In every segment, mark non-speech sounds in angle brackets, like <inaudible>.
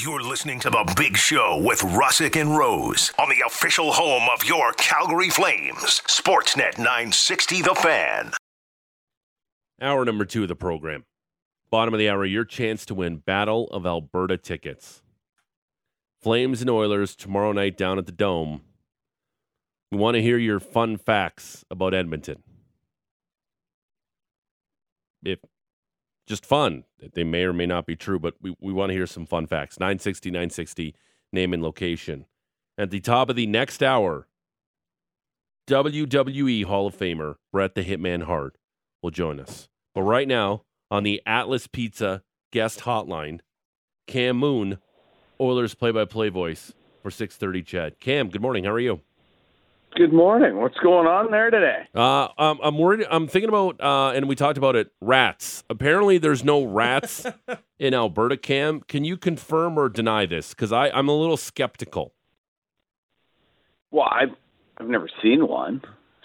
You're listening to The Big Show with Russick and Rose on the official home of your Calgary Flames, Sportsnet 960 The Fan. Hour number two of the program. Bottom of the hour, your chance to win Battle of Alberta tickets. Flames and Oilers tomorrow night down at the Dome. We want to hear your fun facts about Edmonton. If just fun, they may or may not be true, but we, we want to hear some fun facts. 960, 960, name and location. At the top of the next hour, WWE Hall of Famer Bret the Hitman Hart will join us. But right now, on the Atlas Pizza guest hotline, Cam Moon, Oilers play-by-play voice for 6:30 CHED. Cam, good morning. How are you? Good morning. What's going on there today? Uh, um, I'm worried. I'm thinking about, uh, and we talked about it. Rats. Apparently, there's no rats <laughs> in Alberta. Cam, can you confirm or deny this? Because I I'm a little skeptical. Well, I've I've never seen one,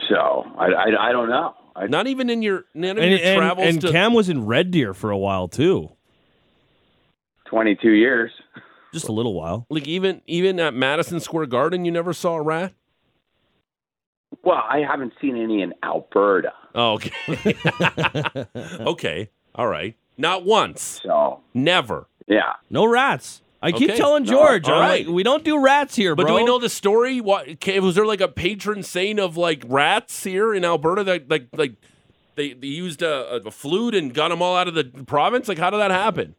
so I I, I don't know. I, Not even in your none of And, your and, travels. and to, Cam was in Red Deer for a while too, 22 years. just a little while. like even even at Madison Square Garden, you never saw a rat. Well, I haven't seen any in Alberta, Oh, okay. <laughs> okay. All right. Not once. so Never. yeah. no rats. I keep Okay. telling No, George, all I'm right. like, we don't do rats here, But bro. do we know the story? What okay, was there like a patron saint of like rats here in Alberta that like like they, they used a, a flute and got them all out of the province? Like how did that happen?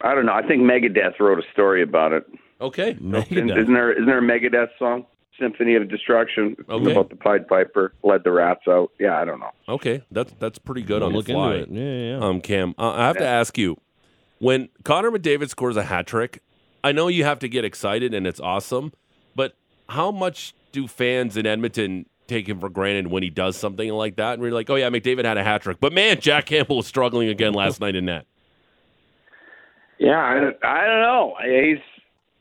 I don't know. I think Megadeth wrote a story about it. Okay. Isn't, Megadeth. isn't there isn't there a Megadeth song? Symphony of Destruction Okay. about the Pied Piper led the rats out. Yeah, I don't know. Okay. That's that's pretty good I'll on look the fly. into it. Yeah, yeah. yeah. Um, Cam, uh, I have to ask you, when Connor McDavid scores a hat trick, I know you have to get excited and it's awesome, but how much do fans in Edmonton take him for granted when he does something like that? And we're like, oh yeah, McDavid had a hat trick, but man, Jack Campbell was struggling again last <laughs> night in net. Yeah, I, don't- I don't know. He's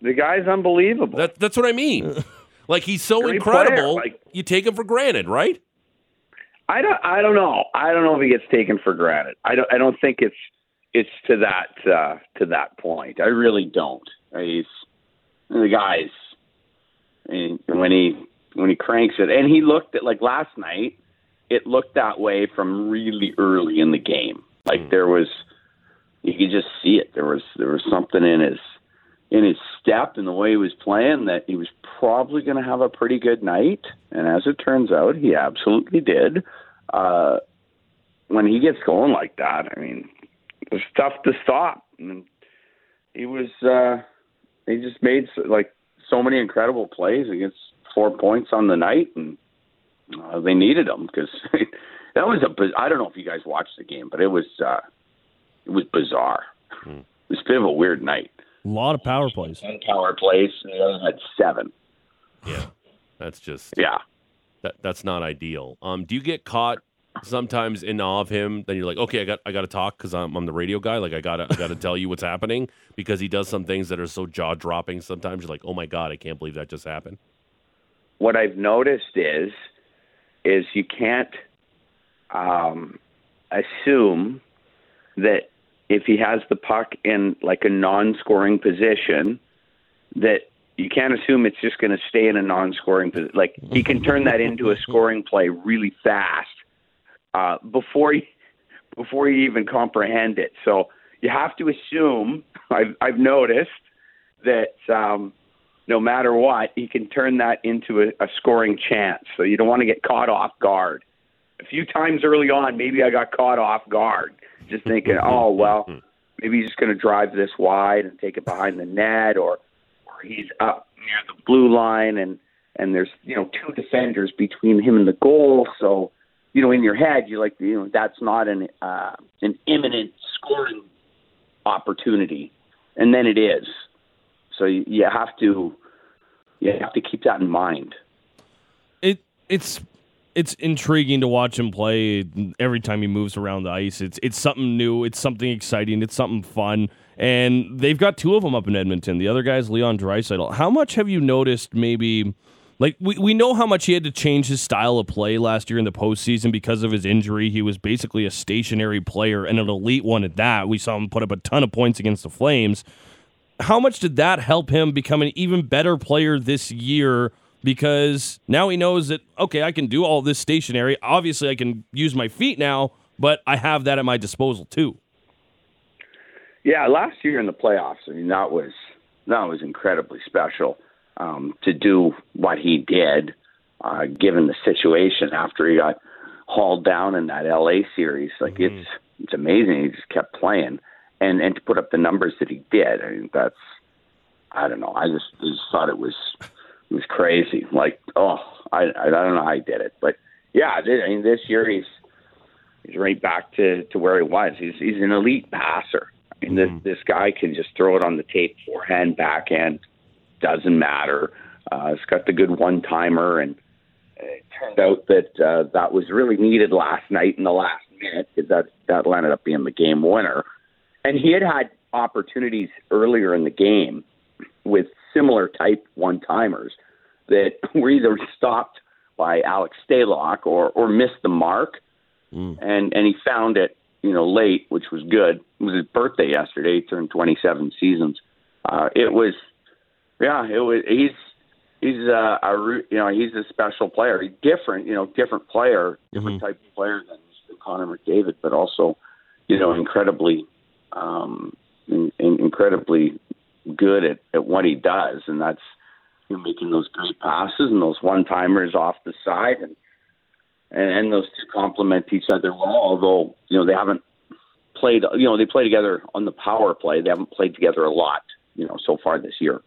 the guy's unbelievable. That, that's what I mean. <laughs> like he's so Great incredible, player, like- you take him for granted, right? I don't. I don't know. I don't know if he gets taken for granted. I don't. I don't think it's it's to that uh, to that point. I really don't. He's the guy's and when he when he cranks it, and he looked at like last night. It looked that way from really early in the game. Like there was, you could just see it. There was there was something in his in his step and the way he was playing that he was probably going to have a pretty good night. And as it turns out, he absolutely did. Uh, when he gets going like that, I mean, it's tough to stop. And he was, uh, he just made so, like so many incredible plays against four points on the night, and uh, they needed him because <laughs> that was a. I don't know if you guys watched the game, but it was, uh, it was bizarre. It was a bit of a weird night. A lot of power plays. Ten power plays, and the other had seven. Yeah. That's just Yeah. that that's not ideal. Um, do you get caught sometimes in awe of him? Then you're like, okay, I got I got to talk because I'm I'm the radio guy. Like I gotta I gotta tell you what's happening because he does some things that are so jaw dropping. Sometimes you're like, oh my god, I can't believe that just happened. what I've noticed is is you can't um, assume that if he has the puck in like a non-scoring position, that you can't assume it's just going to stay in a non-scoring position. Like he can turn that into a scoring play really fast uh, before he before you even comprehend it. So you have to assume. <laughs> I've I've noticed that. Um, no matter what, he can turn that into a, a scoring chance. So you don't want to get caught off guard. A few times early on, maybe I got caught off guard, just thinking, <laughs> oh well, maybe he's just going to drive this wide and take it behind the net, or or he's up near the blue line and and there's you know two defenders between him and the goal. So you know in your head you're like you know that's not an uh, an imminent scoring opportunity, and then it is. So you, you have to you have to keep that in mind. It it's it's intriguing to watch him play every time he moves around the ice. It's it's something new. It's something exciting. It's something fun. And they've got two of them up in Edmonton. The other guy's Leon Draisaitl. How much have you noticed? Maybe like we we know how much he had to change his style of play last year in the postseason because of his injury. He was basically a stationary player and an elite one at that. We saw him put up a ton of points against the Flames. how much did that help him become an even better player this year? Because now he knows that okay, I can do all this stationary. Obviously, I can use my feet now, but I have that at my disposal too. Yeah, last year in the playoffs, I mean that was that was incredibly special um, to do what he did, uh, given the situation after he got hauled down in that LA series. Like mm-hmm. it's it's amazing. He just kept playing, and and to put up the numbers that he did. I mean that's I don't know. I just just thought it was it was crazy. Like oh, I I don't know how he did it, but yeah, I mean this year he's he's right back to to where he was. He's he's an elite passer. I mean, mm-hmm. this this guy can just throw it on the tape, forehand, backhand, doesn't matter. Uh, it's got the good one timer, and it turned out that uh, that was really needed last night in the last minute because that that ended up being the game winner. And he had had opportunities earlier in the game with similar type one timers that <laughs> were either stopped by Alex Stalock or or missed the mark, mm. and and he found it you know late, which was good. It was his birthday yesterday. He turned 27 seasons. Uh, it was, yeah, it was. He's he's uh, a you know he's a special player. He's different, you know, different player, different mm-hmm. type of player than Connor McDavid, but also, you know, incredibly, um, in, in, incredibly good at, at what he does, and that's you know, making those great passes and those one timers off the side, and, and and those two complement each other well. Although you know they haven't played, you know, they play together on the power play. They haven't played together a lot, you know, so far this year.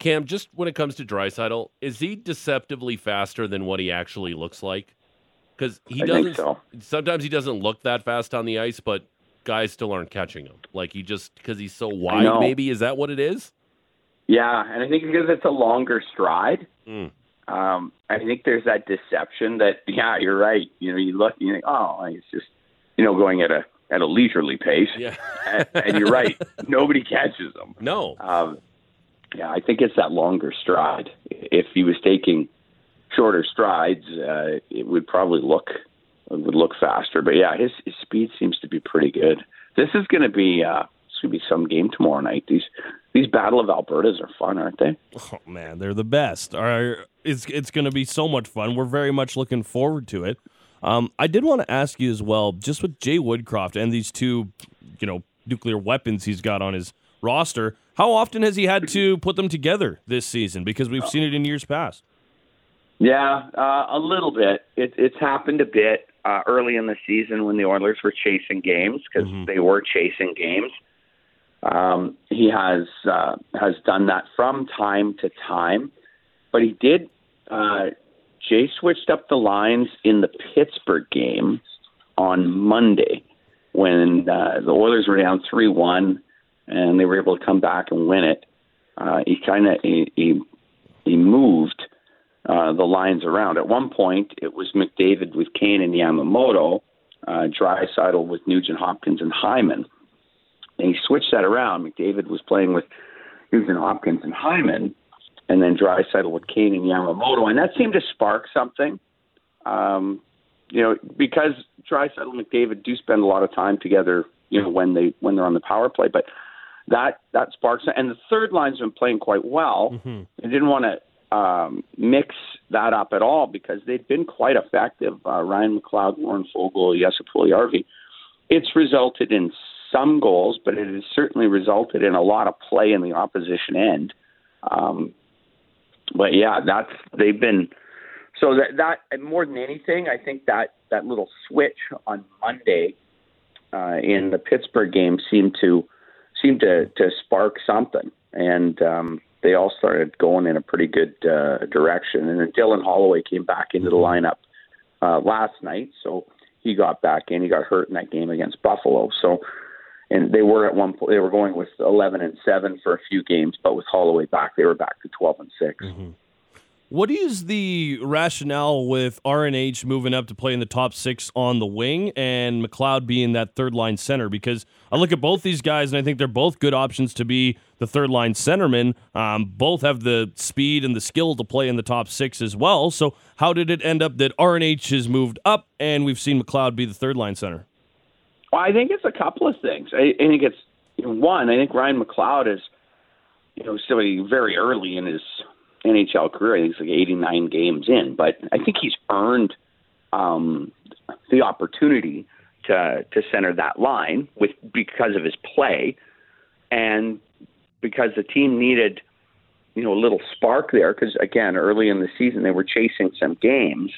Cam, just when it comes to Draisaitl, is he deceptively faster than what he actually looks like? Because he doesn't. So. Sometimes he doesn't look that fast on the ice, but guys still aren't catching him. Like he just because he's so wide. Maybe is that what it is? Yeah, and I think because it's a longer stride. Mm. Um, I think there's that deception that yeah, you're right. You know, you look, you think, oh, it's just you know going at a at a leisurely pace. Yeah, and, and you're right. <laughs> Nobody catches them. No. Um, yeah, I think it's that longer stride. If he was taking shorter strides, uh, it would probably look would look faster. But yeah, his, his speed seems to be pretty good. This is going to be uh, this going to be some game tomorrow night. These these Battle of Albertas are fun, aren't they? Oh man, they're the best. It's it's going to be so much fun. We're very much looking forward to it. Um, I did want to ask you as well, just with Jay Woodcroft and these two, you know, nuclear weapons he's got on his roster. How often has he had to put them together this season? Because we've seen it in years past. Yeah, uh, a little bit. It, it's happened a bit uh, early in the season when the Oilers were chasing games because mm-hmm. they were chasing games. Um, he has uh, has done that from time to time, but he did. Uh, Jay switched up the lines in the Pittsburgh game on Monday when uh, the Oilers were down three one and they were able to come back and win it. Uh, he kind of he, he he moved uh, the lines around. At one point, it was McDavid with Kane and Yamamoto, uh, Draisaitl with Nugent Hopkins and Hyman. And he switched that around. McDavid was playing with Nugent Hopkins and Hyman, and then Draisaitl with Kane and Yamamoto, and that seemed to spark something. Um, you know, because Draisaitl and McDavid do spend a lot of time together. You know, when they when they're on the power play, but that that sparks. And the third line's been playing quite well. Mm-hmm. I didn't want to um, mix that up at all because they've been quite effective. Uh, Ryan McLeod, Warren Foegele, Jesse Puljujarvi. It's resulted in some goals, but it has certainly resulted in a lot of play in the opposition end. Um, but yeah, that's they've been so that that more than anything, I think that that little switch on Monday uh, in the Pittsburgh game seemed to seemed to to spark something, and um, they all started going in a pretty good uh, direction. And then Dylan Holloway came back into the mm-hmm. lineup uh, last night, so he got back in. He got hurt in that game against Buffalo, so. And they were at one point they were going with eleven and seven for a few games, but with Holloway back, they were back to twelve and 6 mm-hmm. What is the rationale with RNH moving up to play in the top six on the wing and McLeod being that third line center? Because I look at both these guys and I think they're both good options to be the third line centerman. Um, both have the speed and the skill to play in the top six as well. So how did it end up that RNH has moved up and we've seen McLeod be the third line center? Well, I think it's a couple of things. I, I think it's one, I think Ryan McLeod is, you know, still very early in his NHL career. I think he's like 89 games in, but I think he's earned um, the opportunity to to center that line with because of his play, and because the team needed, you know, a little spark there. Because again, early in the season they were chasing some games.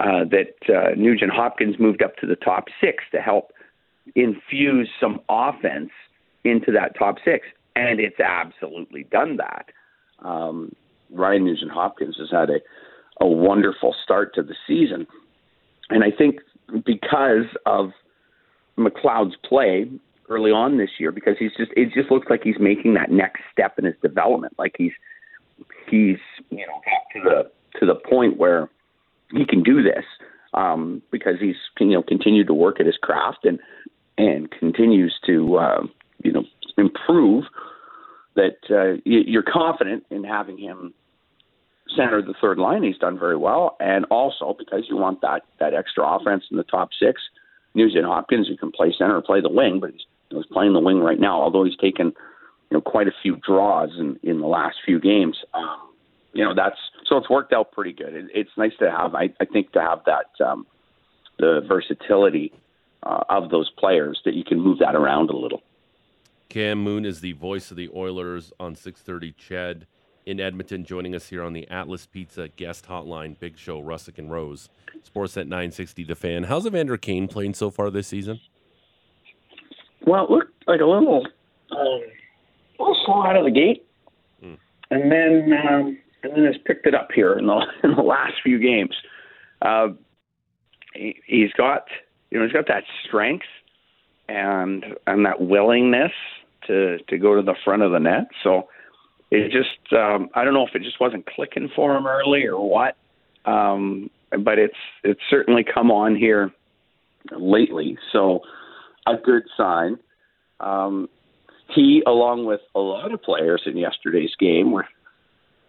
Uh, that uh, Nugent Hopkins moved up to the top six to help infuse some offense into that top six, and it's absolutely done that. Um, Ryan Nugent Hopkins has had a, a wonderful start to the season, and I think because of McLeod's play early on this year, because he's just it just looks like he's making that next step in his development, like he's he's you know got to the to the point where he can do this um, because he's you know continued to work at his craft and and continues to uh, you know improve, that uh, you're confident in having him center the third line. He's done very well, and also because you want that that extra offense in the top six. Nugent Hopkins, who can play center or play the wing, but he's, he's playing the wing right now. Although he's taken you know quite a few draws in in the last few games. Um, you know that's so it's worked out pretty good. It, it's nice to have. I, I think to have that um, the versatility uh, of those players that you can move that around a little. Cam Moon is the voice of the Oilers on 6:30. Ched in Edmonton, joining us here on the Atlas Pizza guest hotline. Big show, Russick and Rose. Sportsnet 960. The fan. How's Evander Kane playing so far this season? Well, it looked like a little, um, a little slow out of the gate, mm. and then um, and then has picked it up here in the <laughs> in the last few games. Uh, he, he's got you know he's got that strength and and that willingness to to go to the front of the net. So it just um, I don't know if it just wasn't clicking for him early or what, um, but it's it's certainly come on here lately. So a good sign. Um, he, along with a lot of players in yesterday's game, were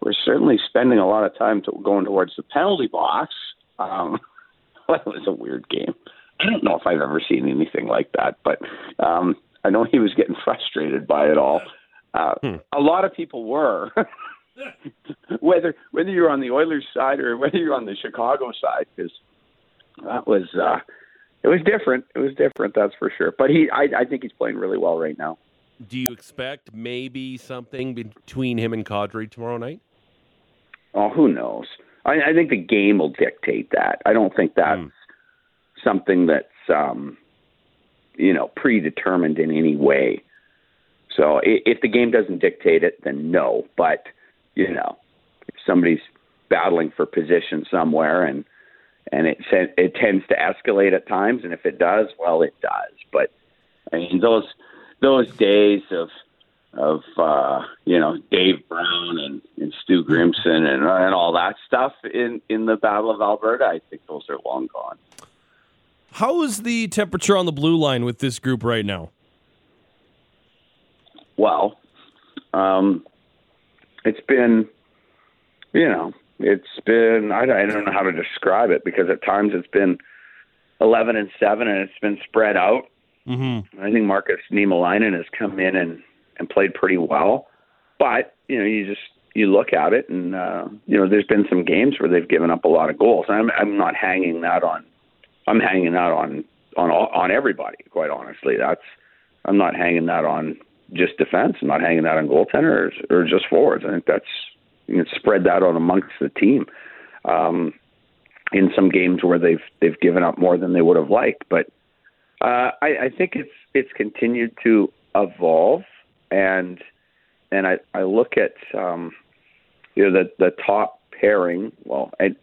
were certainly spending a lot of time to, going towards the penalty box. Um, <laughs> that was a weird game. I don't know if I've ever seen anything like that, but um, I know he was getting frustrated by it all. Uh, hmm. A lot of people were, <laughs> whether whether you're on the Oilers side or whether you're on the Chicago side, because that was uh, it was different. It was different, that's for sure. But he, I, I think he's playing really well right now. Do you expect maybe something between him and Kadri tomorrow night? Oh, who knows? I, I think the game will dictate that. I don't think that's. Hmm something that's um, you know predetermined in any way. So if the game doesn't dictate it, then no. But you know, if somebody's battling for position somewhere and and it it tends to escalate at times, and if it does, well, it does. But I mean, those those days of of uh, you know Dave Brown and, and Stu Grimson and and all that stuff in in the Battle of Alberta, I think those are long gone. How is the temperature on the blue line with this group right now? Well, um, it's been, you know, it's been, I, I don't know how to describe it because at times it's been 11 and 7 and it's been spread out. Mm-hmm. I think Markus Niemelainen has come in and, and played pretty well. But, you know, you just, you look at it and, uh, you know, there's been some games where they've given up a lot of goals. I'm, I'm not hanging that on I'm hanging that on on on everybody. Quite honestly, that's I'm not hanging that on just defense. I'm not hanging that on goaltenders or, or just forwards. I think that's you can spread that out amongst the team. Um, in some games where they've they've given up more than they would have liked, but uh, I, I think it's it's continued to evolve, and and I, I look at um, you know the the top pairing. Well, and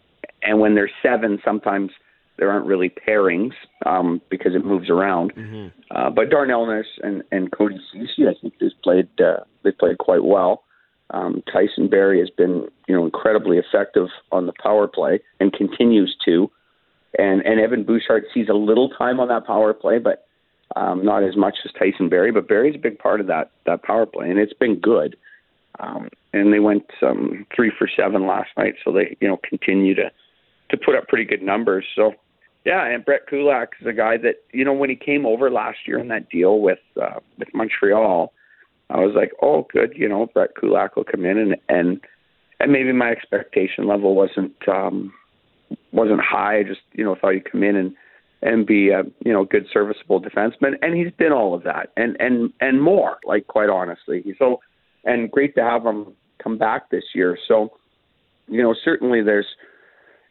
and when there's seven, sometimes there aren't really pairings um, because it moves around. Mm-hmm. Uh, but Darnell Nurse and, and Cody Ceci, I think, they've played uh, they played quite well. Um, Tyson Barrie has been you know incredibly effective on the power play and continues to. And and Evan Bouchard sees a little time on that power play, but um, not as much as Tyson Barrie. But Barrie's a big part of that that power play, and it's been good. Um, and they went um, three for seven last night, so they you know continue to to put up pretty good numbers. So Yeah, and Brett Kulak is a guy that you know when he came over last year in that deal with uh, with Montreal, I was like, oh, good, you know, Brett Kulak will come in and and and maybe my expectation level wasn't um, wasn't high. I just you know thought he'd come in and and be a you know good serviceable defenseman, and he's been all of that and and and more. Like quite honestly, so and great to have him come back this year. So you know certainly there's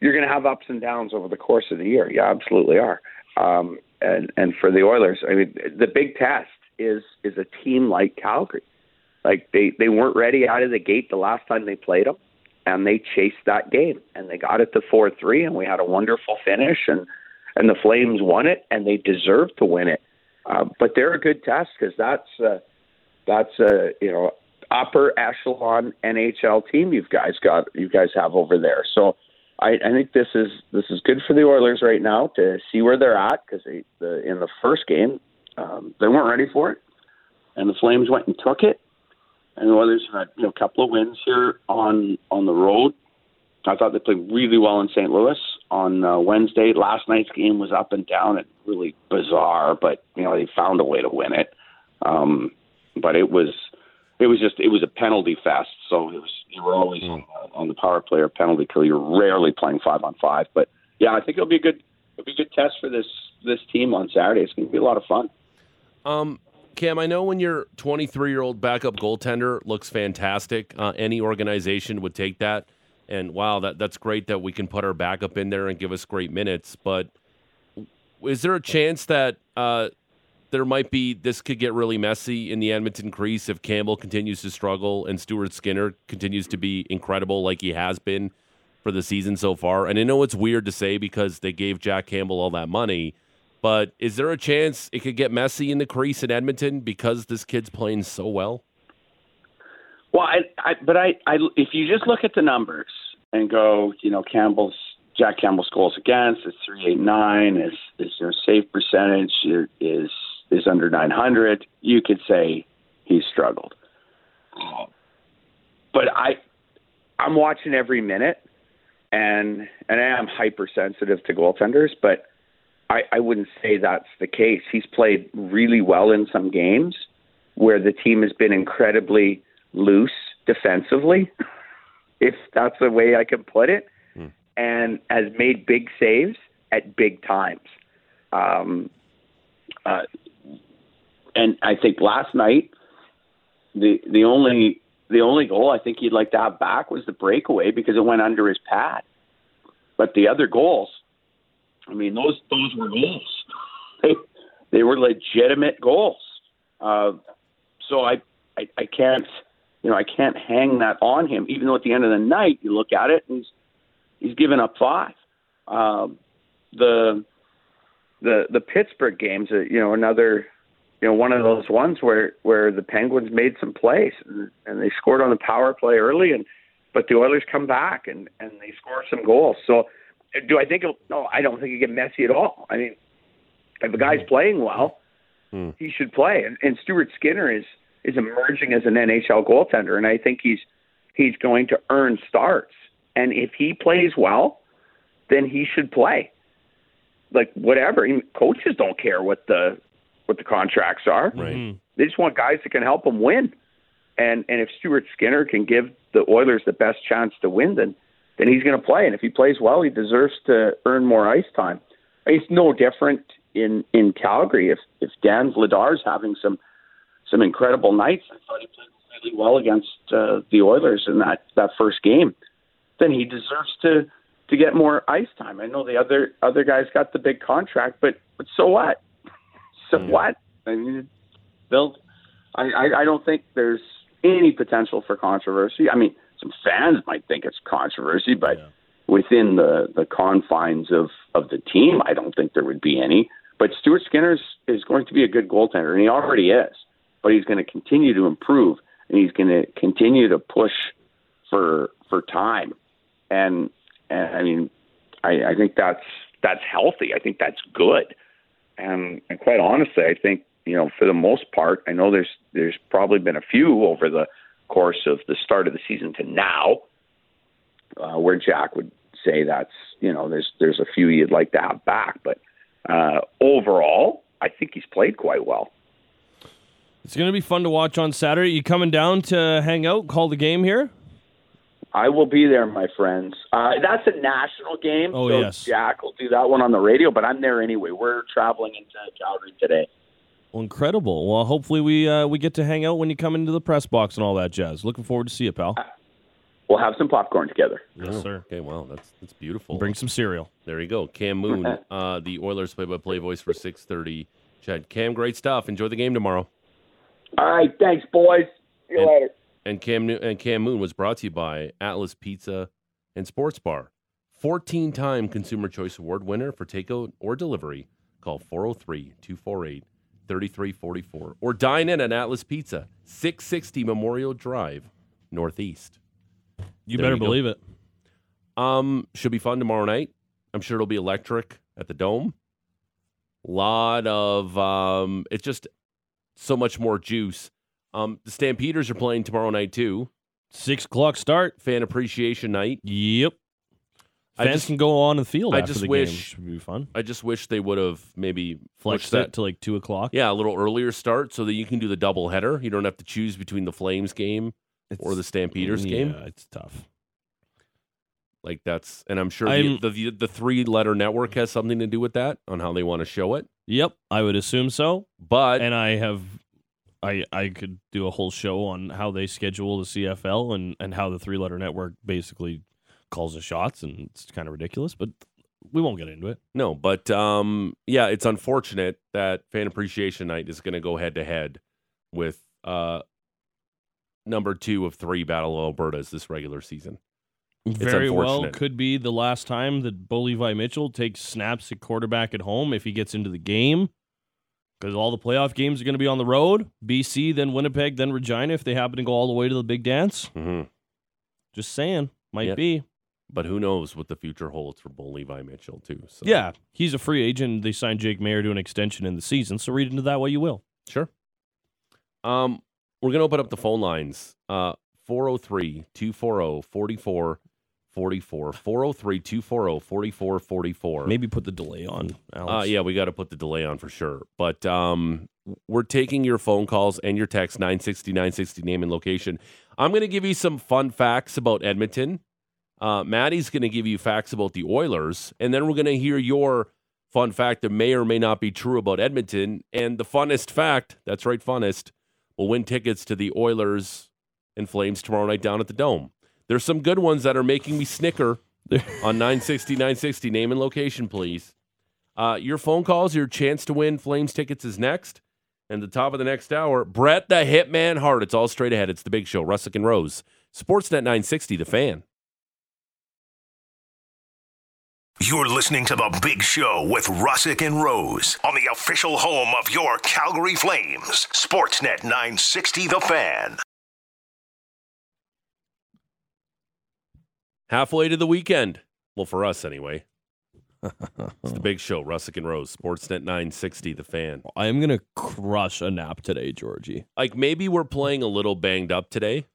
you're going to have ups and downs over the course of the year. You absolutely are. Um, and and for the Oilers, I mean, the big test is is a team like Calgary. Like they they weren't ready out of the gate the last time they played them, and they chased that game and they got it to four three, and we had a wonderful finish, and and the Flames won it, and they deserved to win it. Uh, but they're a good test because that's uh, that's a you know upper echelon NHL team you guys got you guys have over there. So I, I think this is this is good for the Oilers right now to see where they're at because the, in the first game um, they weren't ready for it, and the Flames went and took it. And the Oilers had you know, a couple of wins here on on the road. I thought they played really well in St. Louis on uh, Wednesday. Last night's game was up and down and really bizarre, but you know they found a way to win it. Um, but it was it was just it was a penalty fest. So it was you were always mm. on, on the power play or penalty kill. You're rarely playing five on five. But yeah, I think it'll be a good it'll be a good test for this this team on Saturday. It's going to be a lot of fun. Um, Cam, I know when your 23 year old backup goaltender looks fantastic, uh, any organization would take that. And wow, that that's great that we can put our backup in there and give us great minutes. But is there a chance that uh, there might be this could get really messy in the Edmonton crease if Campbell continues to struggle and Stuart Skinner continues to be incredible like he has been for the season so far. And I know it's weird to say because they gave Jack Campbell all that money, but is there a chance it could get messy in the crease in Edmonton because this kid's playing so well? Well, I, I but I, I if you just look at the numbers and go, you know, Campbell's Jack Campbell's goals against is three eight nine, is is their save percentage is is under 900, you could say he's struggled. But I, I'm watching every minute, and and I am hypersensitive to goaltenders, but I, I wouldn't say that's the case. He's played really well in some games where the team has been incredibly loose defensively, <laughs> if that's the way I can put it, mm. and has made big saves at big times. Um, uh, and I think last night the the only the only goal I think he'd like to have back was the breakaway because it went under his pad. But the other goals, I mean, those those were goals. <laughs> They they were legitimate goals. Uh, so I, I I can't you know I can't hang that on him. Even though at the end of the night you look at it and he's he's given up five. Um, the the the Pittsburgh games, you know, another you know, one of those ones where where the Penguins made some plays and, and they scored on the power play early, and but the Oilers come back and and they score some goals. So, do I think? It'll, no, I don't think it get messy at all. I mean, if a guy's playing well, hmm. he should play. And, and Stuart Skinner is is emerging as an NHL goaltender, and I think he's he's going to earn starts. And if he plays well, then he should play. Like whatever, coaches don't care what the what the contracts are. Right. Mm-hmm. They just want guys that can help them win. And and if Stuart Skinner can give the Oilers the best chance to win, then then he's going to play. And if he plays well, he deserves to earn more ice time. It's no different in in Calgary. If if Dan Vladar's having some some incredible nights, I thought he played really well against uh, the Oilers in that that first game. Then he deserves to to get more ice time. I know the other other guys got the big contract, but but so what? So mm. what? I mean, they'll. I, I I don't think there's any potential for controversy. I mean, some fans might think it's controversy, but yeah. within the the confines of of the team, I don't think there would be any. But Stuart Skinner is going to be a good goaltender, and he already is. But he's going to continue to improve, and he's going to continue to push for for time. And and I mean, I, I think that's that's healthy. I think that's good. And, and quite honestly, I think you know for the most part, I know there's there's probably been a few over the course of the start of the season to now uh, where Jack would say that's you know there's there's a few you'd like to have back, but uh, overall, I think he's played quite well. It's going to be fun to watch on Saturday. You coming down to hang out, call the game here? I will be there, my friends. Uh, that's a national game. Oh, so yes. Jack will do that one on the radio, but I'm there anyway. We're traveling into Calgary today. Well, incredible. Well, hopefully we uh, we get to hang out when you come into the press box and all that jazz. Looking forward to see you, pal. We'll have some popcorn together. Yes, sir. Okay, well, that's that's beautiful. Bring some cereal. There you go. Cam Moon, <laughs> uh, the Oilers play-by-play voice for 6:30. CHED, Cam, great stuff. Enjoy the game tomorrow. All right, thanks, boys. See you And- later. And Cam and Cam Moon was brought to you by Atlas Pizza and Sports Bar. 14-time Consumer Choice Award winner for takeout or delivery. Call 403-248-3344 or dine in at Atlas Pizza, 660 Memorial Drive, Northeast. You There better believe it. Um, should be fun tomorrow night. I'm sure it'll be electric at the dome. Lot of um, it's just so much more juice. Um, the Stampeders are playing tomorrow night too. Six o'clock start. Fan appreciation night. Yep. I Fans just- can go on the field I after just the wish- game. Should be fun. I just wish they would have maybe Flex pushed that to like two o'clock. Yeah, a little earlier start so that you can do the double header. You don't have to choose between the Flames game or the Stampeders game. yeah, game. It's tough. Like that's, and I'm sure the the the three letter network has something to do with that on how they want to show it. Yep, I would assume so. But And I have, I I could do a whole show on how they schedule the CFL and and how the three letter network basically calls the shots, and it's kind of ridiculous. But we won't get into it. No, but um, yeah, it's unfortunate that Fan Appreciation Night is going to go head to head with uh, number two of three Battle of Albertas this regular season. Very well could be the last time that Bo Levi Mitchell takes snaps at quarterback at home if he gets into the game. Because all the playoff games are going to be on the road. BC, then Winnipeg, then Regina if they happen to go all the way to the big dance. Mm-hmm. Just saying. Might Yep. be. But who knows what the future holds for Bo Levi Mitchell too? So. Yeah, he's a free agent. They signed Jake Maier to an extension in the season, so read into that what you will. Sure. Um, we're gonna open up the phone lines. Uh 403-240-4444. 403-240-4444. Maybe put the delay on. Uh, yeah, we got to put the delay on for sure. But um, we're taking your phone calls and your text 960 960 name and location. I'm going to give you some fun facts about Edmonton. Uh, Maddie's going to give you facts about the Oilers, and then we're going to hear your fun fact that may or may not be true about Edmonton. And the funnest fact, that's right, funnest, will win tickets to the Oilers and Flames tomorrow night down at the Dome. There's some good ones that are making me snicker <laughs> on 960 960 name and location, please. Uh, your phone calls, your chance to win Flames tickets is next. And the top of the next hour, Bret the Hitman Hart. It's all straight ahead. It's the big show, Russick and Rose. Sportsnet 960, the fan. You're listening to The Big Show with Russick and Rose on the official home of your Calgary Flames. Sportsnet 960 The Fan. Halfway to the weekend. Well, for us anyway. It's the <laughs> big show, Russick and Rose, Sportsnet 960, the fan. I am gonna crush a nap today, Georgie. Like maybe we're playing a little banged up today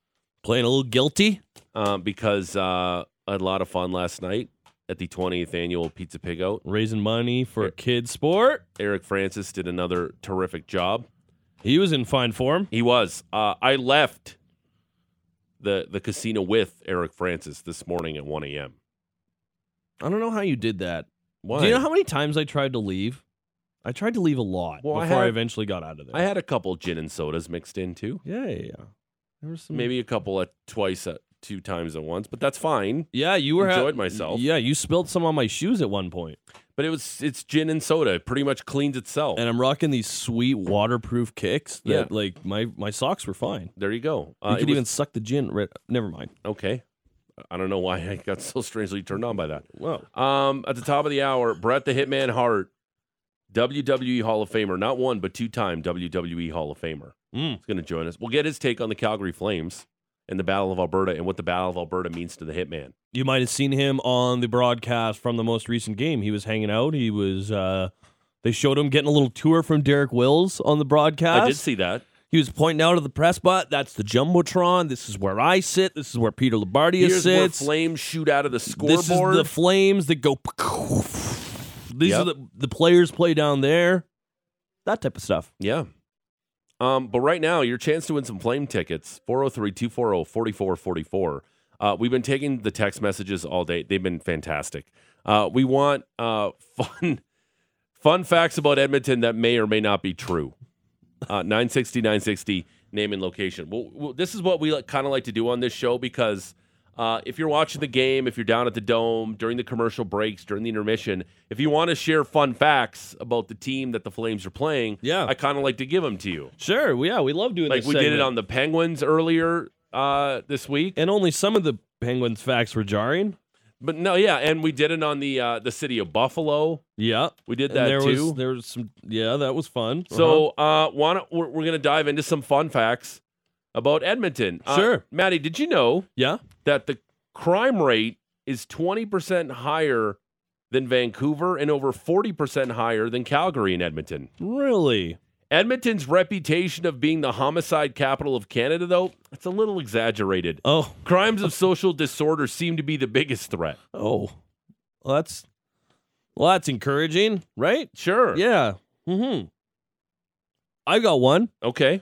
Playing a little guilty. uh, because uh, I had a lot of fun last night at the 20th annual Pizza Pig Out. Raising money for a KidSport. Eric Francis did another terrific job. He was in fine form. He was. Uh, I left the the casino with Eric Francis this morning at 1 a.m. I don't know how you did that. Why? Do you know how many times I tried to leave? I tried to leave a lot Well, before I, had- eventually got out of there. I had a couple gin and sodas mixed in too. yeah, yeah, yeah. There was some. Maybe a couple at twice at two times at once, but that's fine. Yeah, you were Enjoyed myself. Yeah, you spilled some on my shoes at one point, But it was it's gin and soda. It pretty much cleans itself. and I'm rocking these sweet waterproof kicks. That Yeah. like my my socks were fine. there you go. You Uh, it could was- even suck the gin. Right, never mind. okay. I don't know why I got so strangely turned on by that. Whoa. Um, at the top of the hour, Bret the Hitman Hart, WWE Hall of Famer, not one but two time WWE Hall of Famer. Mm. He's going to join us. We'll get his take on the Calgary Flames and the Battle of Alberta and what the Battle of Alberta means to the Hitman. You might have seen him on the broadcast from the most recent game. He was hanging out. He was. uh They showed him getting a little tour from Derek Wills on the broadcast. I did see that. He was pointing out of the press bot, that's the jumbotron. This is where I sit. This is where Peter Loubardias Here's where sits. flames shoot out of the scoreboard. This is the flames that go. These Yep. are the the players play down there. That type of stuff. Yeah. Um, but right now, your chance to win some flame tickets, 403 240 4444. Uh, we've been taking the text messages all day. They've been fantastic. Uh, we want uh, <laughs> fun fun facts about Edmonton that may or may not be true. Uh, 960, 960, name and location. Well, well this is what we kind of like to do on this show because uh, if you're watching the game, if you're down at the dome during the commercial breaks, during the intermission, if you want to share fun facts about the team that the Flames are playing, Yeah. I kind of like to give them to you. Sure. Yeah, we love doing that. Like we did it on the Penguins earlier uh, this week, and only some of the Penguins facts were jarring. but no, yeah, and we did it on the uh, the city of Buffalo. Yeah, We did that there too. was there was some. Yeah, that was fun. Uh-huh. So uh, wanna, we're, we're going to dive into some fun facts about Edmonton. Uh, Sure. Maddie, did you know yeah, that the crime rate is 20% higher than Vancouver and over 40% higher than Calgary and Edmonton? really. Edmonton's reputation of being the homicide capital of Canada, though, it's a little exaggerated. Oh, Crimes of social disorder seem to be the biggest threat. oh, well, that's well, that's encouraging, right? Sure. Yeah. Mm-hmm. I got one. Okay.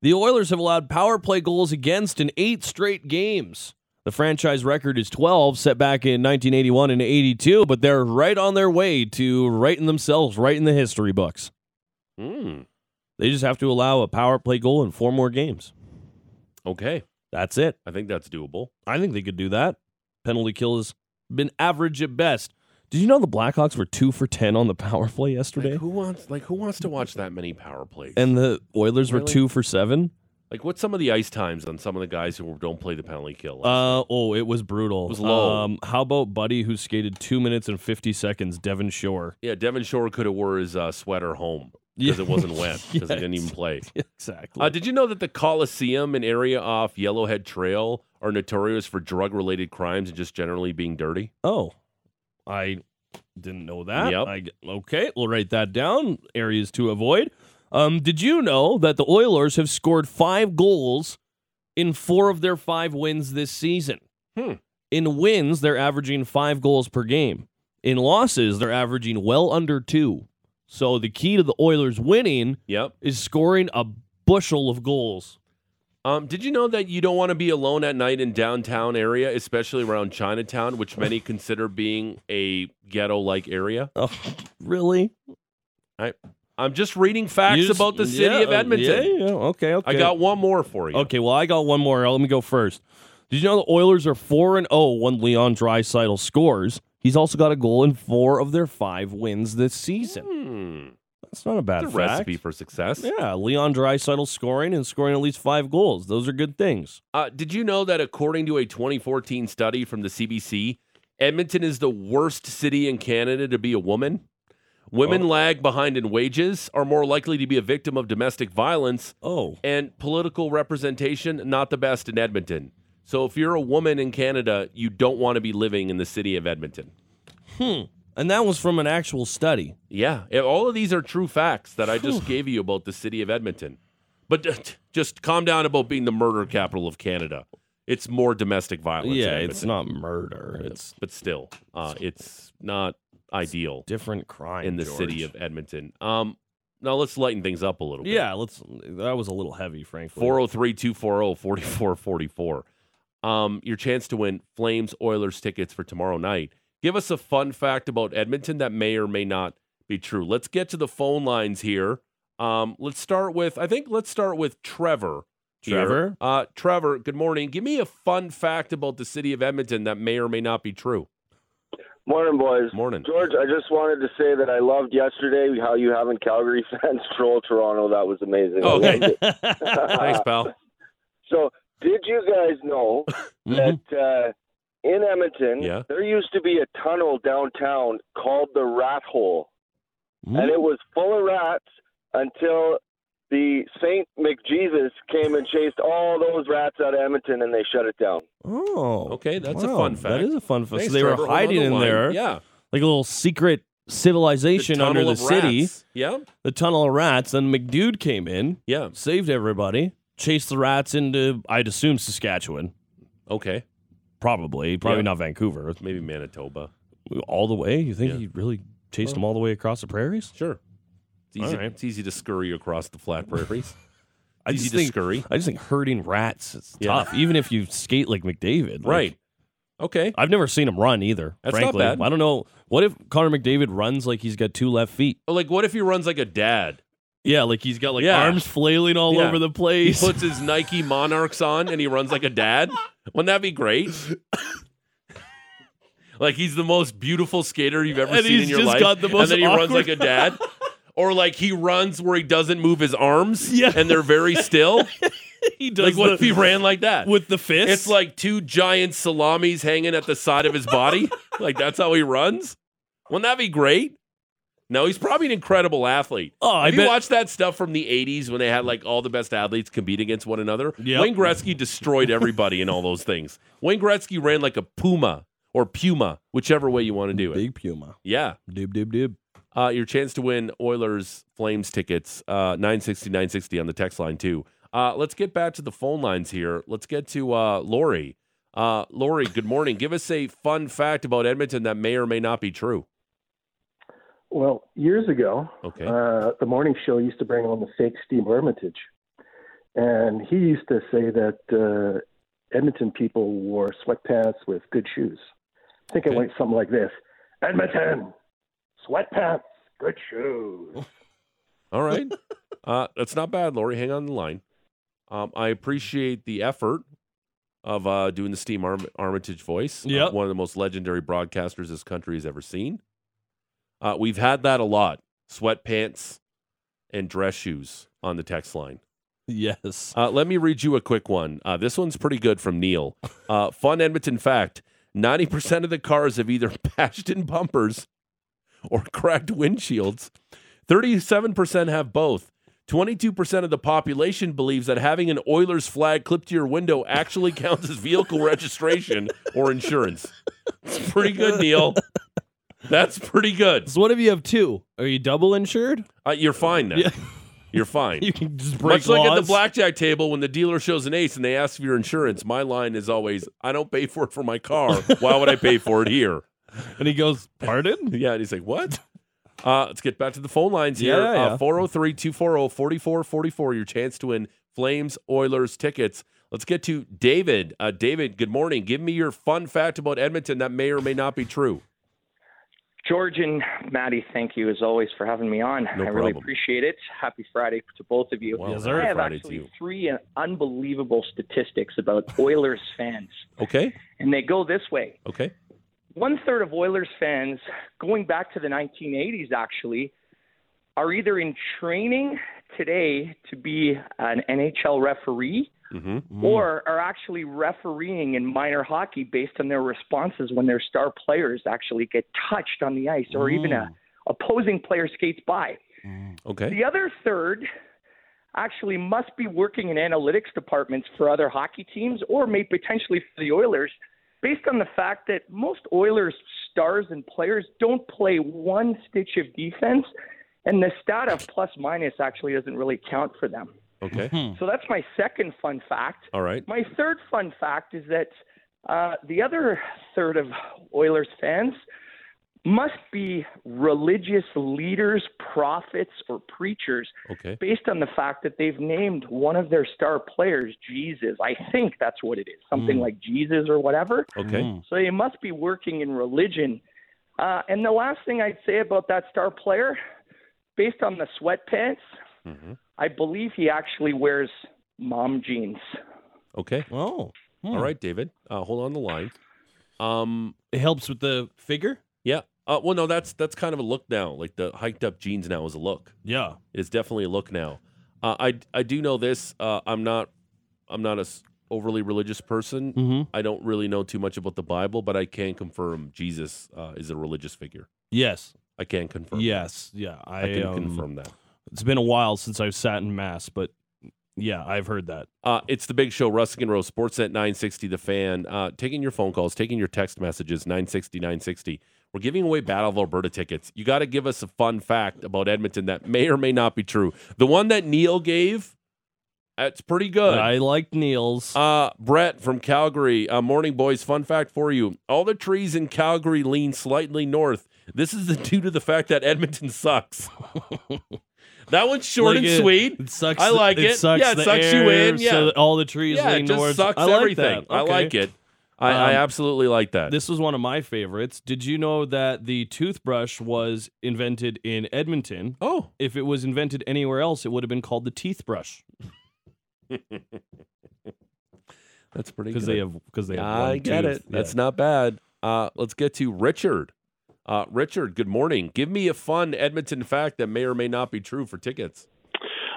The Oilers have allowed power play goals against in eight straight games. The franchise record is 12, set back in 1981 and 82, but they're right on their way to writing themselves right in the history books. Hmm. They just have to allow a power play goal in four more games. Okay. That's it. I think that's doable. I think they could do that. Penalty kill has been average at best. Did you know the Blackhawks were two for 10 on the power <laughs> play yesterday? Like who wants like who wants to watch that many power plays? and the Oilers were two for seven? like what's some of the ice times on some of the guys who don't play the penalty kill? Uh oh, it was brutal. It was low. Um, how about Buddy who skated two minutes and fifty seconds? Devin Shore. yeah, Devin Shore could have wore his uh, sweater home because <laughs> Yeah. it wasn't wet because he didn't even play. <laughs> exactly. Uh, did you know that the Coliseum an area off Yellowhead Trail are notorious for drug-related crimes and just generally being dirty? oh, I didn't know that. Yep. I, okay, we'll write that down. Areas to avoid. Um, did you know that the Oilers have scored five goals in four of their five wins this season? Hmm. In wins, they're averaging five goals per game. In losses, they're averaging well under two. So the key to the Oilers winning Yep. is scoring a bushel of goals. Um, did you know that you don't want to be alone at night in downtown area, especially around Chinatown, which many consider being a ghetto-like area? Oh, really? I'm just reading facts just- about the city yeah, of uh, Edmonton. Yeah, yeah, okay, okay. I got one more for you. Okay, well, I got one more. Let me go first. Did you know the Oilers are 4 and 0 when Leon Draisaitl scores? He's also got a goal in four of their five wins this season. Hmm. That's not a bad a recipe for success. Yeah, Leon Draisaitl scoring and scoring at least five goals. Those are good things. Uh, did you know that according to a 2014 study from the CBC, Edmonton is the worst city in Canada to be a woman? Women Oh. lag behind in wages, are more likely to be a victim of domestic violence, Oh, and political representation not the best in Edmonton. So if you're a woman in Canada, you don't want to be living in the city of Edmonton. And that was from an actual study. Yeah, all of these are true facts that I just gave you about the city of Edmonton. But just calm down about being the murder capital of Canada. It's more domestic violence. yeah, it's not murder. It's but still, uh, it's not ideal different crime in the George. city of Edmonton. Um, now let's lighten things up a little bit. Yeah, let's. That was a little heavy, frankly. 403 240 4444. Um, your chance to win Flames Oilers tickets for tomorrow night. Give us a fun fact about Edmonton that may or may not be true. Let's get to the phone lines here. Um, let's start with, I think, let's start with Trevor. Trevor? Uh, Trevor, good morning. Give me a fun fact about the city of Edmonton that may or may not be true. Morning, boys. Morning. George, I just wanted to say that I loved yesterday how you having Calgary <laughs> fans troll Toronto. That was amazing. Okay. <laughs> Thanks, pal. <laughs> So, did you guys know Mhm. that uh, in Edmonton, Yeah. there used to be a tunnel downtown called the Rat Hole, Mhm. and it was full of rats until the Saint McJesus came and chased all those rats out of Edmonton, and they shut it down. Oh, Okay, that's a fun fact. That is a fun fact. Thanks, so they Trevor. were hiding the in line. there, Yeah. like a little secret civilization under the city, rats. Yeah, the tunnel of rats. Then McDude came in, yeah. saved everybody, chased the rats into, I'd assume, Saskatchewan. Okay, Probably, probably Yeah. not Vancouver. maybe Manitoba. All the way? You think Yeah. he really chased them all the way across the prairies? Sure. It's easy, right. it's easy to scurry across the flat <laughs> prairies. I easy just to think, scurry. I just think herding rats is Yeah. tough, even if you skate like McDavid. Like, Right. Okay. I've never seen him run either. That's not frankly, bad. I don't know. What if Connor McDavid runs like he's got two left feet? Like, what if he runs like a dad? Yeah, like he's got like Yeah. arms flailing all Yeah. over the place. He place. puts his Nike <laughs> Monarchs on and he runs like a dad. Wouldn't that be great? <laughs> like he's the most beautiful skater you've ever And seen he's in your just life, got the most and then he runs awkward- like a dad. <laughs> Or like he runs where he doesn't move his arms, Yeah. and they're very still. he does like what the- if he ran like that? with the fist. It's like two giant salamis hanging at the side of his body. like that's how he runs. Wouldn't that be great? No, he's probably an incredible athlete. Oh, I Have you bet- watched that stuff from the '80s when they had like all the best athletes compete against one another? Yep. Wayne Gretzky destroyed everybody in all those things. Wayne Gretzky ran like a puma or puma, whichever way you want to do it. big puma. Yeah. Dib dib dib. Uh, your chance to win Oilers Flames tickets, uh, 960, 960 on the text line, too. Uh, let's get back to the phone lines here. Let's get to uh, Lori. Uh, Lori, good morning. Give us a fun fact about Edmonton that may or may not be true. Well, years ago, Okay. uh, the morning show used to bring on the fake Steve Armitage. And he used to say that uh, Edmonton people wore sweatpants with good shoes. I think Okay. it went something like this Edmonton, sweatpants, good shoes. <laughs> All right. uh, that's not bad, Lori. Hang on the line. Um, I appreciate the effort of uh, doing the Steve Arm- Armitage voice. Uh, one of the most legendary broadcasters this country has ever seen. Uh, we've had that a lot sweatpants and dress shoes on the text line. Yes. Uh, let me read you a quick one. Uh, this one's pretty good from Neil. Uh, fun Edmonton fact 90% of the cars have either <laughs> bashed in bumpers or cracked windshields. 37% have both. 22% of the population believes that having an Oilers flag clipped to your window actually counts as vehicle registration or insurance. It's pretty good, Neil. <laughs> That's pretty good. So what if you have two? Are you double insured? Uh, you're fine then. Yeah. <laughs> You're fine. You can just break Much like at the blackjack table when the dealer shows an ace and they ask for your insurance, my line is always, I don't pay for it for my car. Why would I pay for it here? <laughs> and he goes, "Pardon?" <laughs> Yeah, and he's like, What? Uh, let's get back to the phone lines here. Yeah, yeah. Uh, 403 240 4444, your chance to win Flames Oilers tickets. Let's get to David. Uh, David, good morning. Give me your fun fact about Edmonton that may or may not be true. George and Maddie, thank you as always for having me on. No I really appreciate it. Happy Friday to both of you. Wow, Yes, sir. I have Friday to actually you. three unbelievable statistics about <laughs> Oilers fans, Okay. and they go this way. Okay. One third of Oilers fans, going back to the 1980s, actually, are either in training today to be an NHL referee Mm-hmm. or mm-hmm. are actually refereeing in minor hockey based on their responses when their star players actually get touched on the ice or even a mm. opposing player skates by. Mm. Okay. The other third actually must be working in analytics departments for other hockey teams or may potentially for the Oilers based on the fact that most Oilers stars and players don't play one stitch of defense and the stat of plus minus actually doesn't really count for them. Okay. So that's my second fun fact. All right. My third fun fact is that uh, the other third of Oilers fans must be religious leaders, prophets, or preachers Okay. based on the fact that they've named one of their star players Jesus. I think that's what it is, something like Jesus or whatever. Okay. So they must be working in religion. Uh, and the last thing I'd say about that star player, based on the sweatpants, hmm I believe he actually wears mom jeans. Okay. Oh, hmm. All right, David. Uh, hold on the line. Um, It helps with the figure. yeah. Uh, well, no, that's that's kind of a look now. Like the hiked up jeans now is a look. Yeah. It's definitely a look now. Uh, I I do know this. Uh, I'm not I'm not a s- overly religious person. Mm-hmm. I don't really know too much about the Bible, but I can confirm Jesus uh, is a religious figure. Yes. I can confirm. Yes. Yeah. I I, can um, confirm that. It's been a while since I've sat in mass, but Yeah, I've heard that. Uh, it's the big show, Russick and Rose, Sportsnet 960, The Fan. Uh, taking your phone calls, taking your text messages, 960, 960. We're giving away Battle of Alberta tickets. You got to give us a fun fact about Edmonton that may or may not be true. The one that Neil gave, that's pretty good. I like Neil's. Uh, Brett from Calgary. Uh, morning, boys. Fun fact for you: all the trees in Calgary lean slightly north. This is due to the fact that Edmonton sucks. <laughs> that one's short Like and it- sweet. It sucks. I like it. sucks Yeah, it sucks you in. Yeah. so all the trees yeah, lean it just sucks I like everything. that. I like it. I, I Um, absolutely like that. This was one of my favorites. Did you know that the toothbrush was invented in Edmonton? oh, If it was invented anywhere else, it would have been called the teeth brush <laughs> that's pretty because they have because they have. I get tooth. it. That's not bad. Uh, let's get to Richard. Uh, Richard, good morning. Give me a fun Edmonton fact that may or may not be true for tickets.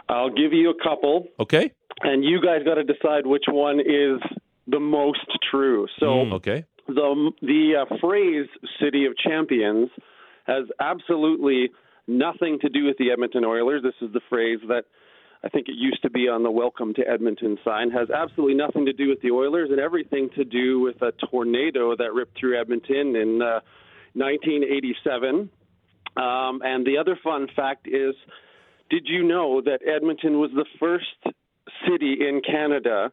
I'll give you a couple, Okay. and you guys got to decide which one is the most true. So Mm. Okay. the the uh, phrase "City of Champions" has absolutely nothing to do with the Edmonton Oilers. This is the phrase that I think it used to be on the "Welcome to Edmonton" sign. Has absolutely nothing to do with the Oilers and everything to do with a tornado that ripped through Edmonton in uh, 1987. Um, and the other fun fact is, did you know that Edmonton was the first city in Canada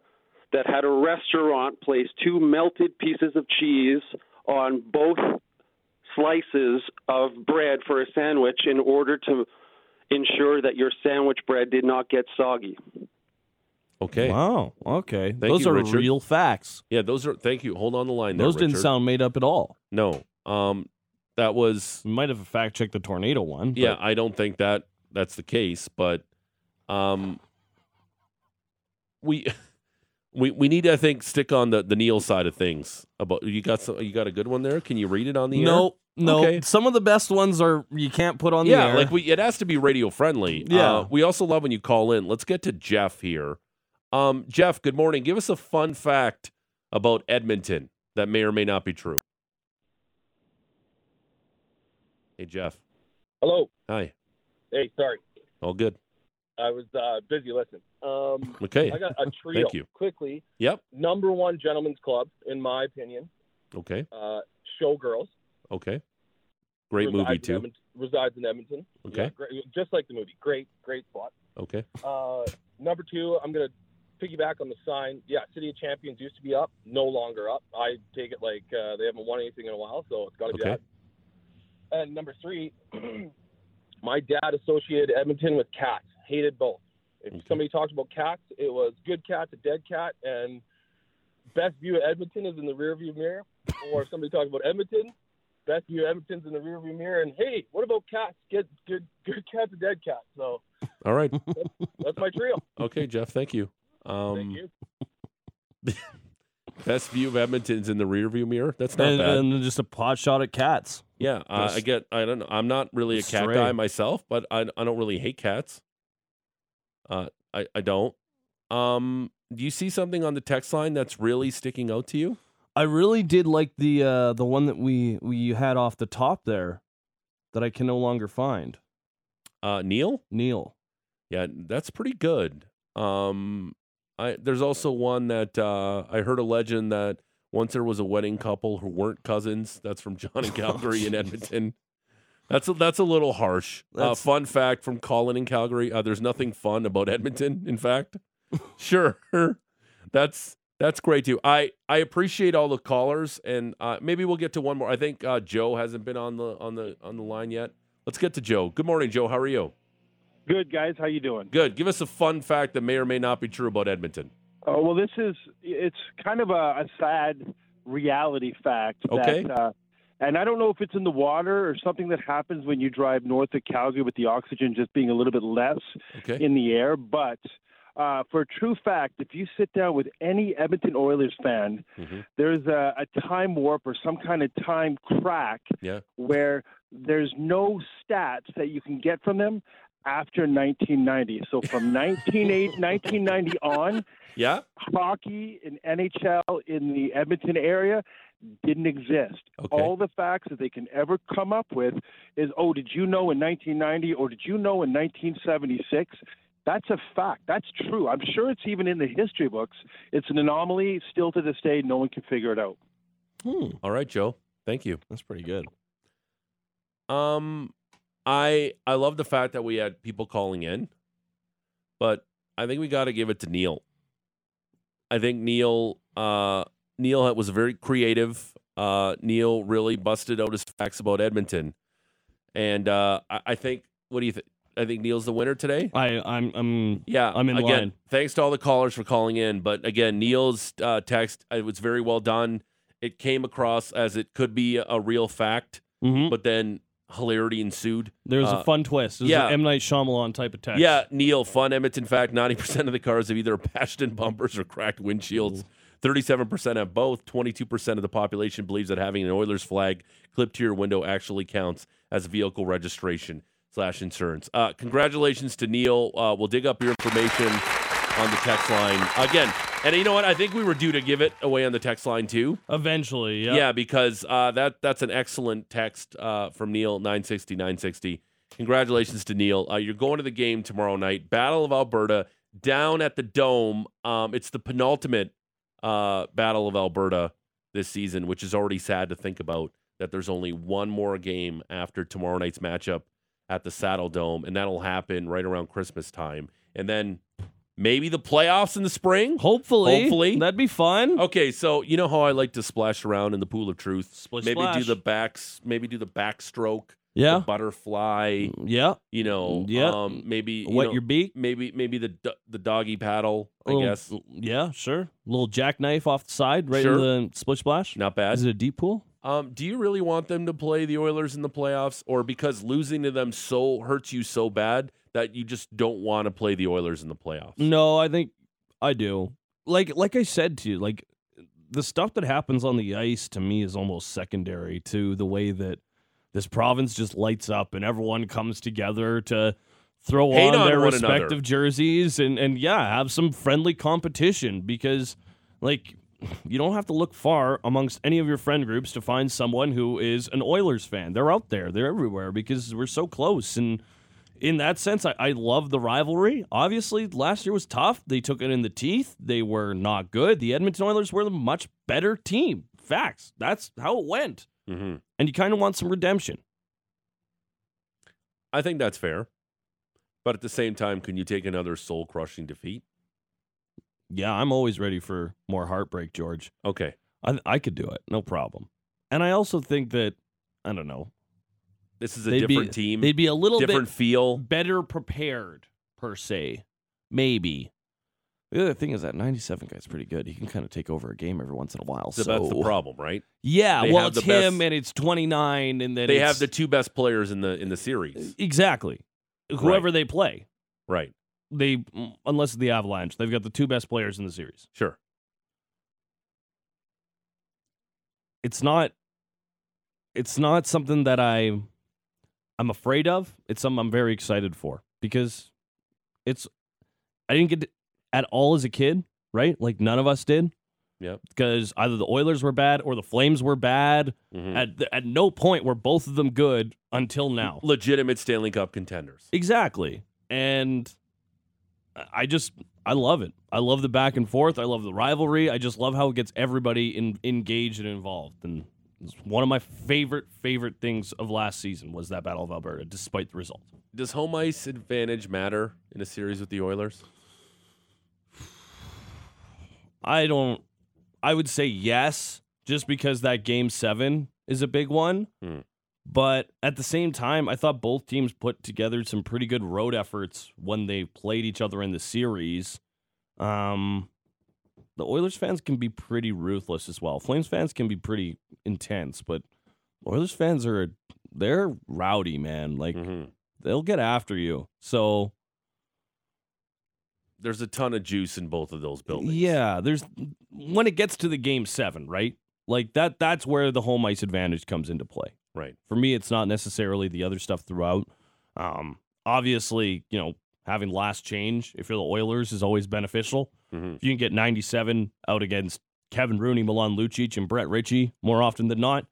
that had a restaurant place two melted pieces of cheese on both slices of bread for a sandwich in order to ensure that your sandwich bread did not get soggy. Okay. Wow. Okay. Thank Those you, are Richard. real facts. Yeah, those are. Thank you. Hold on the line. There, Those didn't Richard. sound made up at all. No. Um, that was. We might have fact checked the tornado one. Yeah, I don't think that that's the case, but um, we <laughs> we we need to I think stick on the the Neil side of things. About you got some. You got a good one there. Can you read it on the air? No, no. Okay. Some of the best ones are you can't put on the Yeah, air. like we it has to be radio friendly. Yeah. Uh, we also love when you call in. Let's get to Jeff here. Um, Jeff, good morning. Give us a fun fact about Edmonton that may or may not be true. Hey, Jeff. Hello. Hi. Hey, sorry. All good. I was uh, busy listening. Um, Okay. I got a <laughs> trio. Thank you. Quickly, Yep. number one gentleman's club, in my opinion, Okay. uh, Showgirls. Okay. Great resides movie too. Resides in Edmonton. Okay. Yeah, great, just like the movie. Great, great spot. Okay. Uh, number two, I'm going to piggyback on the sign. Yeah, City of Champions used to be up, no longer up. I take it like uh, they haven't won anything in a while, so it's got to be Okay. that. And number three, <clears throat> my dad associated Edmonton with cats. Hated both. If Okay. somebody talked about cats, it was good cat to dead cat, and best view of Edmonton is in the rearview mirror. or if somebody talked about Edmonton, best view of Edmonton's in the rearview mirror. And hey, what about cats? Get good, good cat to dead cat. So All right. that's my trio. <laughs> Okay, Jeff. Thank you. Um, Thank you. <laughs> Best view of Edmonton's in the rearview mirror. That's not and, bad. and just a pot shot at cats. yeah, uh, I get. I don't know. I'm not really a cat stray. guy myself, but I I don't really hate cats. Uh, I I don't. Um, do you see something on the text line that's really sticking out to you? I really did like the uh, the one that we we had off the top there, that I can no longer find. Uh, Neil. Neil. Yeah, that's pretty good. Um, I there's also one that uh, I heard a legend that once there was a wedding couple who weren't cousins. That's from John and <laughs> Calgary in Edmonton. That's a, that's a little harsh. Uh, fun fact from Colin in Calgary: uh, There's nothing fun about Edmonton. In fact, <laughs> sure, that's that's great too. I I appreciate all the callers, and uh, maybe we'll get to one more. I think uh, Joe hasn't been on the on the on the line yet. Let's get to Joe. Good morning, Joe. How are you? Good guys, how you doing? Good. Give us a fun fact that may or may not be true about Edmonton. Oh well, this is it's kind of a, a sad reality fact. Okay. That, uh, and I don't know if it's in the water or something that happens when you drive north of Calgary with the oxygen just being a little bit less Okay. in the air. But uh, for a true fact, if you sit down with any Edmonton Oilers fan, Mhm. there's a, a time warp or some kind of time crack Yeah. where there's no stats that you can get from them after 1990. So from <laughs> 1980 1990 on, Yeah. hockey in NHL in the Edmonton area didn't exist. Okay. All the facts that they can ever come up with is, oh, did you know in 1990 or did you know in 1976? That's a fact. That's true. I'm sure it's even in the history books. It's an anomaly. Still to this day, no one can figure it out. Hmm, All right, Joe. Thank you. that's pretty good. Um, I I love the fact that we had people calling in, but I think we got to give it to Neil. I think Neil uh Neil was very creative. Uh, Neil really busted out his facts about Edmonton, and uh, I, I think. What do you think? I think Neil's the winner today. I I'm I'm Yeah, I'm in again, line. Thanks to all the callers for calling in, but again, Neil's uh, text it was very well done. It came across as it could be a, a real fact, Mhm. but then hilarity ensued. There's Uh, a fun twist. There's yeah. an M Night Shyamalan type of text. Yeah, Neil, fun Edmonton fact 90% of the cars have either <laughs> bashed in bumpers or cracked windshields. 37% have both. 22% of the population believes that having an Oilers flag clipped to your window actually counts as vehicle registration slash insurance. Uh, congratulations to Neil. Uh, we'll dig up your information on the text line. Again, and you know what? I think we were due to give it away on the text line too. Eventually, yeah. Yeah, because uh, that that's an excellent text uh, from Neil 960 960. Congratulations to Neil. Uh, you're going to the game tomorrow night. Battle of Alberta down at the Dome. Um, it's the penultimate uh, Battle of Alberta this season, which is already sad to think about. That there's only one more game after tomorrow night's matchup at the Saddle Dome, and that'll happen right around Christmas time, and then maybe the playoffs in the spring. Hopefully, Hopefully. that'd be fun. Okay, so you know how I like to splash around in the pool of truth. Splish maybe splash. do the backs. Maybe do the backstroke. Yeah. The butterfly. Yeah. You know. Yeah. Um, maybe you Wet know, your beak. Maybe maybe the do- the doggy paddle. I Little- guess Yeah, sure. little jackknife off the side, right Sure. in the splish splash. not bad. Is it a deep pool? Um, do you really want them to play the Oilers in the playoffs, or because losing to them so hurts you so bad that you just don't want to play the Oilers in the playoffs? No, I think I do. Like like I said to you, like the stuff that happens on the ice to me is almost secondary to the way that this province just lights up and everyone comes together to throw on, on their respective another. jerseys and and yeah, have some friendly competition because like you don't have to look far amongst any of your friend groups to find someone who is an Oilers fan. They're out there. They're everywhere because we're so close and in that sense, I, I love the rivalry. Obviously, last year was tough. They took it in the teeth. They were not good. The Edmonton Oilers were the much better team. Facts. That's how it went. Mm-hmm. And you kind of want some redemption. I think that's fair, but at the same time, can you take another soul crushing defeat? Yeah, I'm always ready for more heartbreak, George. Okay. I, I could do it. No problem. And I also think that, I don't know, This is a they'd different be, team. They'd be a little different bit feel. better prepared, per se. Maybe. The other thing is that 97 guy's pretty good. He can kind of take over a game every once in a while. So So that's the problem, right? Yeah, They well, it's him best- and it's 29, and then They it's- have the two best players in the in the series. exactly whoever they play. Right. They mm, unless it's the Avalanche, they've got the two best players in the series. Sure. It's not. It's not something that I, I'm afraid of. It's something I'm very excited for because, it's. I didn't get at all as a kid, right? Like none of us did. Yep. Because either the Oilers were bad or the Flames were bad. Mhm. At at no point were both of them good until now. Legitimate Stanley Cup contenders. Exactly. And I just I love it. I love the back and forth. I love the rivalry. I just love how it gets everybody in, engaged and involved. And one of my favorite favorite things of last season was that Battle of Alberta, despite the result. Does home ice advantage matter in a series with the Oilers? I don't. I would say yes, just because that game seven is a big one. Hmm. But at the same time, I thought both teams put together some pretty good road efforts when they played each other in the series. Um, the Oilers fans can be pretty ruthless as well. Flames fans can be pretty intense, but Oilers fans are they're rowdy, man. Like Mhm. they'll get after you. So There's a ton of juice in both of those buildings. Yeah, there's when it gets to the game seven, right? Like that that's where the home ice advantage comes into play. Right. For me, it's not necessarily the other stuff throughout. Um, obviously, you know, having last change, if you're the Oilers, is always beneficial. Mhm. If you can get 97 out against Kevin Rooney, Milan Lucic, and Brett Ritchie more often than not,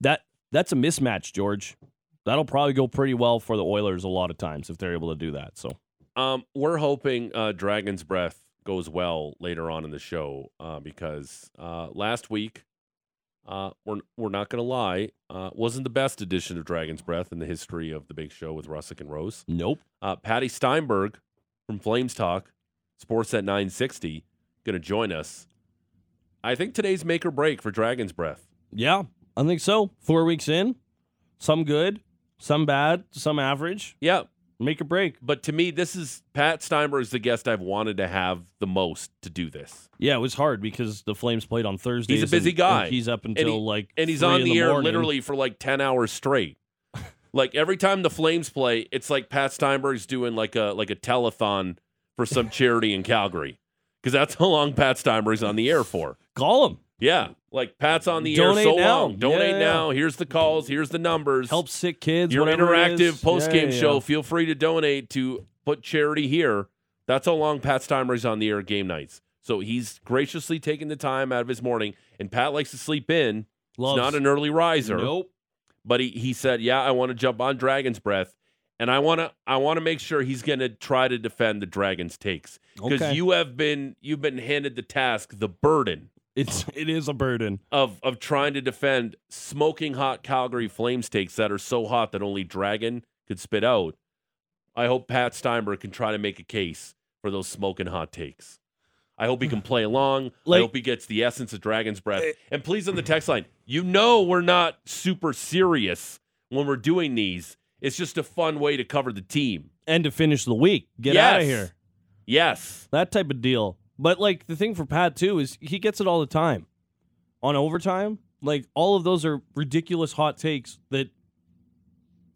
that that's a mismatch, George. That'll probably go pretty well for the Oilers a lot of times if they're able to do that. So Um, we're hoping uh, Dragon's Breath goes well later on in the show uh, because uh, last week, uh, we're we're not going to lie, uh, wasn't the best edition of Dragon's Breath in the history of the Big Show with Russick and Rose. Nope. Uh, Patty Steinberg from Flames Talk, Sports at 960, going to join us. I think today's make or break for Dragon's Breath. Yeah, I think so. Four weeks in, some good, some bad, some average. Yeah, Make or break. but to me, this is Pat Steinberg is the guest I've wanted to have the most to do this. Yeah, it was hard because the Flames played on Thursday. He's a busy guy. he's up And until he- like and he's on in the, air morning. literally for like 10 hours straight. <laughs> like every time the Flames play, it's like Pat Steinberg's doing like a like a telethon for some charity in Calgary. Cuz that's how long Pat Steinberg's on the air for. Call him. Yeah, like Pat's on the Donate air so now. long. Donate Yeah, now. Here's the calls, here's the numbers. Help sick kids. Your interactive post game Yeah, yeah, show. Feel free to donate to put charity here. That's how long Pat Steinberg's on the air game nights. So he's graciously taking the time out of his morning, and Pat likes to sleep in. Loves- He's not an early riser. Nope. But he, he said, Yeah, I want to jump on Dragon's Breath. And I wanna I wanna make sure he's gonna try to defend the Dragon's takes. Because Okay. you have been you've been handed the task, the burden It's it is a burden. of of trying to defend smoking hot Calgary Flames takes that are so hot that only Dragon could spit out. I hope Pat Steinberg can try to make a case for those smoking hot takes. I hope he can play along. I hope he gets the essence of Dragon's breath. Eh. And please on the text line, you know we're not super serious when we're doing these. It's just a fun way to cover the team. And to finish the week, get Yes. out of here. Yes. That type of deal. But like the thing for Pat too is he gets it all the time. On overtime, like all of those are ridiculous hot takes that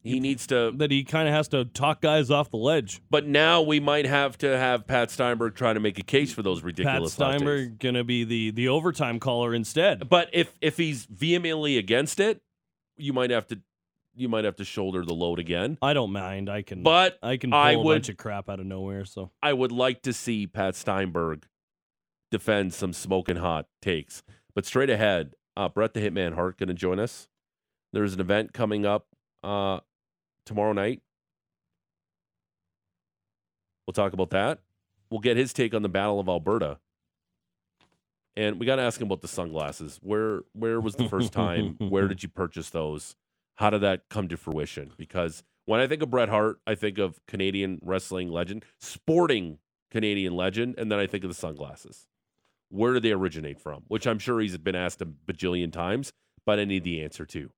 He needs to that he kind of has to talk guys off the ledge. but now we might have to have Pat Steinberg try to make a case for those ridiculous hot takes. Pat Steinberg gonna be the the overtime caller instead. But if if he's vehemently against it, you might have to you might have to shoulder the load again. I don't mind. I can. But I can pull I a would- bunch of crap out of nowhere. So I would like to see Pat Steinberg defend some smoking hot takes. But straight ahead, uh, Bret the Hitman Hart going to join us. There's an event coming up uh, tomorrow night. We'll talk about that. We'll get his take on the Battle of Alberta. And we got to ask him about the sunglasses. Where where was the first time? Where <laughs> did you purchase those? How did that come to fruition? Because when I think of Bret Hart, I think of Canadian wrestling legend, sporting Canadian legend, and then I think of the sunglasses. Where did they originate from? Which I'm sure he's been asked a bajillion times, but I need the answer too.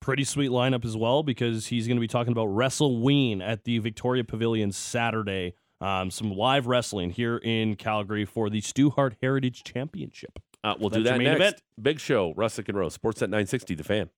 pretty sweet lineup as well because he's going to be talking about WrestleWeen at the Victoria Pavilion Saturday. Um, some live wrestling here in Calgary for the Stu Hart Heritage Championship. Uh, we'll That's do that main next. event. Big show, Russick and Rose, Sportsnet 960, the fan.